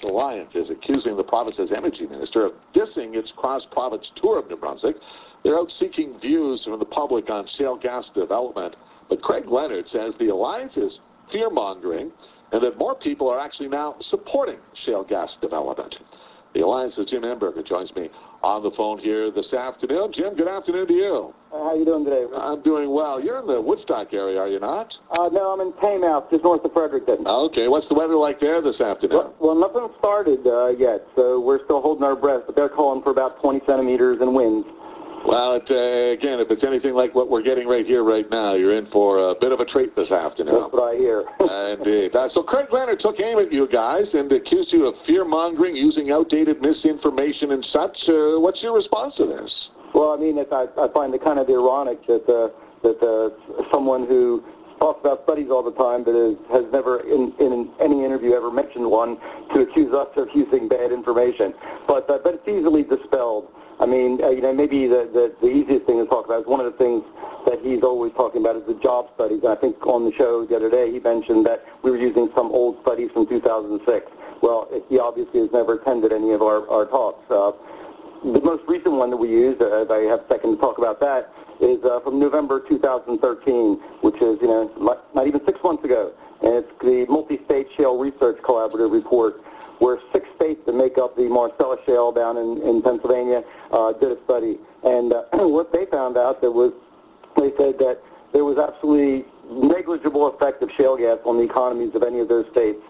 Gas Alliance is accusing the province's energy minister of dissing its cross-province tour of New Brunswick. They're out seeking views from the public on shale gas development. But Craig Leonard says the alliance is fear-mongering and that more people are actually now supporting shale gas development. The Alliance's Jim Emberger joins me on the phone here this afternoon. Jim, good afternoon to you. Uh, how you doing today? I'm doing well. You're in the Woodstock area, are you not? Uh, no, I'm in Taymouth, just north of Fredericton. Okay, what's the weather like there this afternoon? Well, well nothing started uh, yet, so we're still holding our breath, but they're calling for about 20 centimeters in winds. Well, it, uh, again, if it's anything like what we're getting right here, right now, you're in for a bit of a treat this afternoon. That's what I hear. Indeed. Uh, so Craig Leonard took aim at you guys and accused you of fear-mongering, using outdated misinformation and such. Uh, what's your response to this? Well, I mean, I, I find it kind of ironic that uh, that uh, someone who talks about studies all the time but is, has never in, in any interview ever mentioned one to accuse us of using bad information. But uh, but it's easily dispelled. I mean, uh, you know, maybe the, the, the easiest thing to talk about is one of the things that he's always talking about is the job studies. And I think on the show the other day he mentioned that we were using some old studies from 2006. Well, he obviously has never attended any of our, our talks. Uh, the most recent one that we used, uh, I have a second to talk about that, is uh, from November 2013, which is, you know, not even six months ago. And it's the Multi-State Shale Research Collaborative Report where six states that make up the Marcellus Shale down in, in Pennsylvania uh, did a study. And uh, what they found out that was, they said that there was absolutely negligible effect of shale gas on the economies of any of those states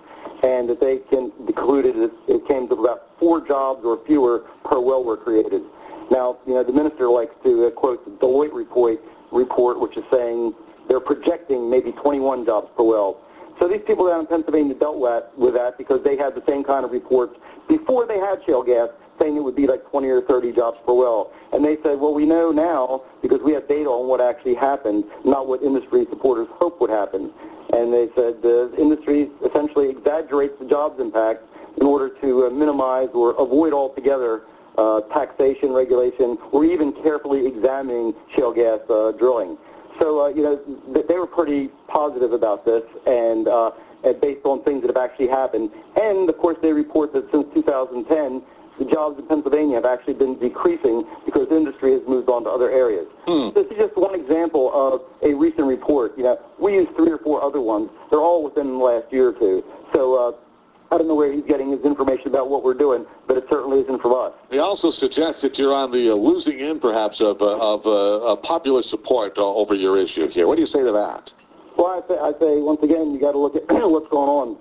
and that they concluded it, it came to about four jobs or fewer per well were created. Now, you know, the minister likes to uh, quote the Deloitte report, report, which is saying they're projecting maybe 21 jobs per well. So these people down in Pennsylvania dealt with that because they had the same kind of reports before they had shale gas saying it would be like 20 or 30 jobs per well. And they said, well, we know now because we have data on what actually happened, not what industry supporters hope would happen. And they said the industry essentially exaggerates the jobs impact in order to uh, minimize or avoid altogether uh, taxation, regulation, or even carefully examining shale gas uh, drilling. So, uh, you know, they were pretty positive about this and, uh, and based on things that have actually happened. And, of course, they report that since 2010, the jobs in Pennsylvania have actually been decreasing because industry has moved on to other areas. Hmm. This is just one example of a recent report. You know, we use three or four other ones. They're all within the last year or two. So uh, I don't know where he's getting his information about what we're doing, but it certainly isn't from us. He also suggests that you're on the uh, losing end, perhaps, of, uh, of uh, popular support uh, over your issue here. What do you say to that? Well, I say, I say once again, you got to look at what's going on.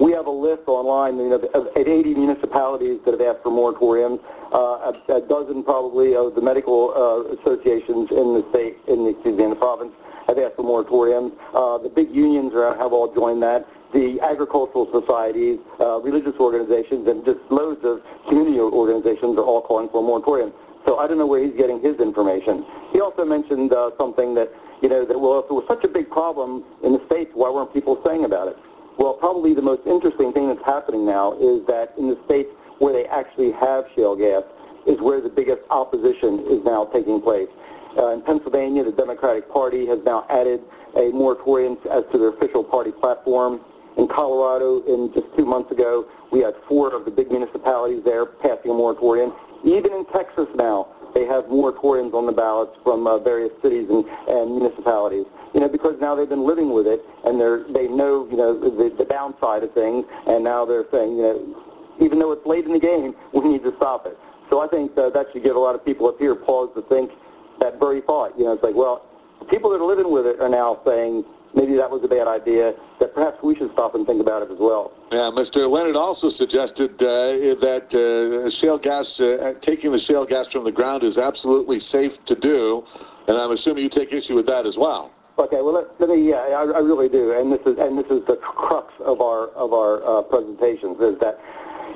We have a list online you know, of 80 municipalities that have asked for moratoriums. Uh, a, a, dozen probably of the medical uh, associations in the state, in the, excuse me, in the province, have asked for moratoriums. Uh, the big unions are, have all joined that the agricultural societies, uh, religious organizations, and just loads of community organizations are all calling for a moratorium. So I don't know where he's getting his information. He also mentioned uh, something that, you know, that well, if it was such a big problem in the States, why weren't people saying about it? Well, probably the most interesting thing that's happening now is that in the states where they actually have shale gas is where the biggest opposition is now taking place. Uh, in Pennsylvania, the Democratic Party has now added a moratorium as to their official party platform. In Colorado, in just two months ago, we had four of the big municipalities there passing a moratorium. Even in Texas now, they have moratoriums on the ballots from uh, various cities and, and municipalities. You know, because now they've been living with it and they're they know you know the, the downside of things, and now they're saying you know even though it's late in the game, we need to stop it. So I think uh, that should give a lot of people up here pause to think that very thought. You know, it's like well, people that are living with it are now saying maybe that was a bad idea, that perhaps we should stop and think about it as well. Yeah, Mr. Leonard also suggested uh, that uh, shale gas, uh, taking the shale gas from the ground is absolutely safe to do, and I'm assuming you take issue with that as well. Okay, well, let, let me, yeah, I, I, really do, and this is and this is the crux of our of our uh, presentations is that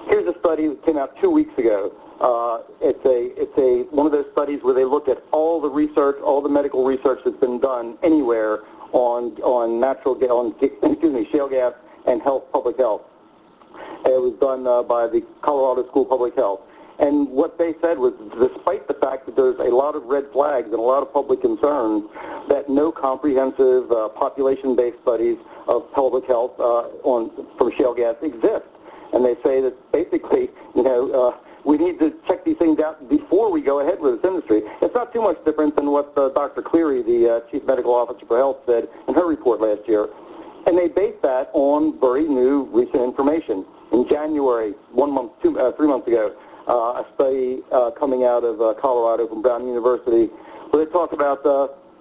here's a study that came out two weeks ago. Uh, it's a it's a one of those studies where they look at all the research, all the medical research that's been done anywhere on on natural gas, on excuse me, shale gas and health, public health. It was done uh, by the Colorado School of Public Health. And what they said was, despite the fact that there's a lot of red flags and a lot of public concerns, that no comprehensive uh, population-based studies of public health uh, on from shale gas exist. and they say that basically, you know, uh, we need to check these things out before we go ahead with this industry. It's not too much different than what uh, Dr. Cleary, the uh, Chief Medical Officer for Health, said in her report last year. And they base that on very new, recent information. In January, one month, two, uh, three months ago, uh, a study uh, coming out of uh, Colorado from Brown University, where they talk about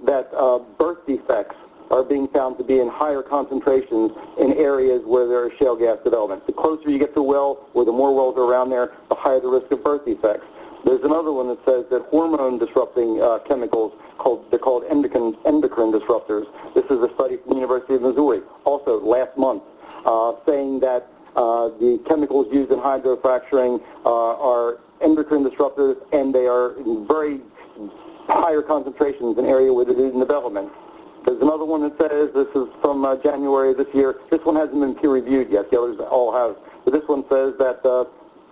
that birth defects are being found to be in higher concentrations in areas where there is shale gas development. The closer you get to a well, or the more wells are around there, the higher the risk of birth defects. There's another one that says that hormone disrupting uh, chemicals, called, they're called endocrine, endocrine disruptors. This is a study from the University of Missouri, also last month, uh, saying that uh, the chemicals used in hydrofracturing uh, are endocrine disruptors and they are in very higher concentrations in area where they're development. There's another one that says, this is from uh, January this year, this one hasn't been peer reviewed yet, the others all have, but this one says that uh,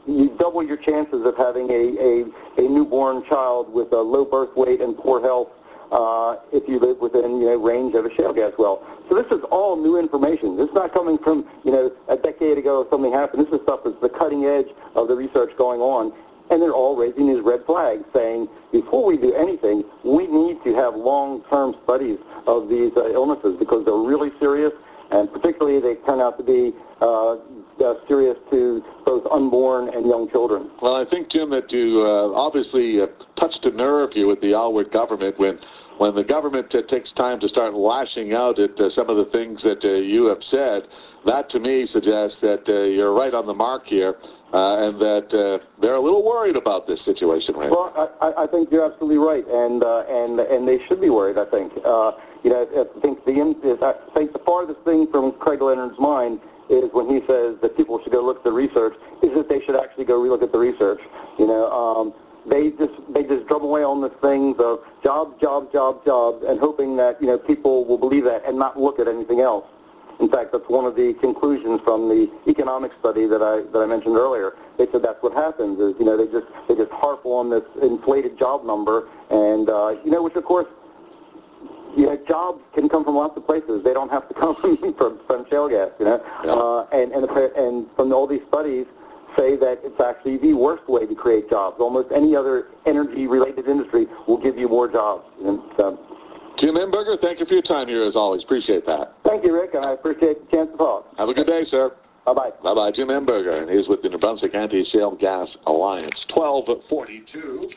you double your chances of having a, a, a newborn child with a low birth weight and poor health uh, if you live within you know range of a shale gas well. So this is all new information. This is not coming from you know a decade ago something happened. This is stuff that's the cutting edge of the research going on, and they're all raising these red flags, saying before we do anything, we need to have long-term studies of these uh, illnesses because they're really serious, and particularly they turn out to be uh, uh, serious to both unborn and young children. Well, I think, Jim, that you uh, obviously uh, touched a nerve here with the Alward government when when the government uh, takes time to start lashing out at some of the things that you have said, that to me suggests that you're right on the mark here. Uh, and that uh, they're a little worried about this situation right Well, I, I think you're absolutely right, and and and they should be worried. I think, you know, I think the I think the farthest thing from Craig Leonard's mind is when he says that people should go look at the research, is that they should actually go relook at the research. You know, um, they just they just drum away on the things of jobs, jobs, jobs, jobs, and hoping that you know people will believe that and not look at anything else. In fact, that's one of the conclusions from the economic study that I that I mentioned earlier. They said that's what happens is you know they just they just harp on this inflated job number, and uh, you know which of course yeah, jobs can come from lots of places. They don't have to come from, from shale gas, you know. Yeah. Uh, and, and, and from all these studies say that it's actually the worst way to create jobs. Almost any other energy-related industry will give you more jobs. And, so, Jim Emberger, thank you for your time here as always. Appreciate that. Thank you, Rick, and I appreciate the chance to talk. Have a good day, sir. Bye-bye. Bye-bye. Jim Emberger, and he's with the New Brunswick Anti-Shale Gas Alliance. 1242.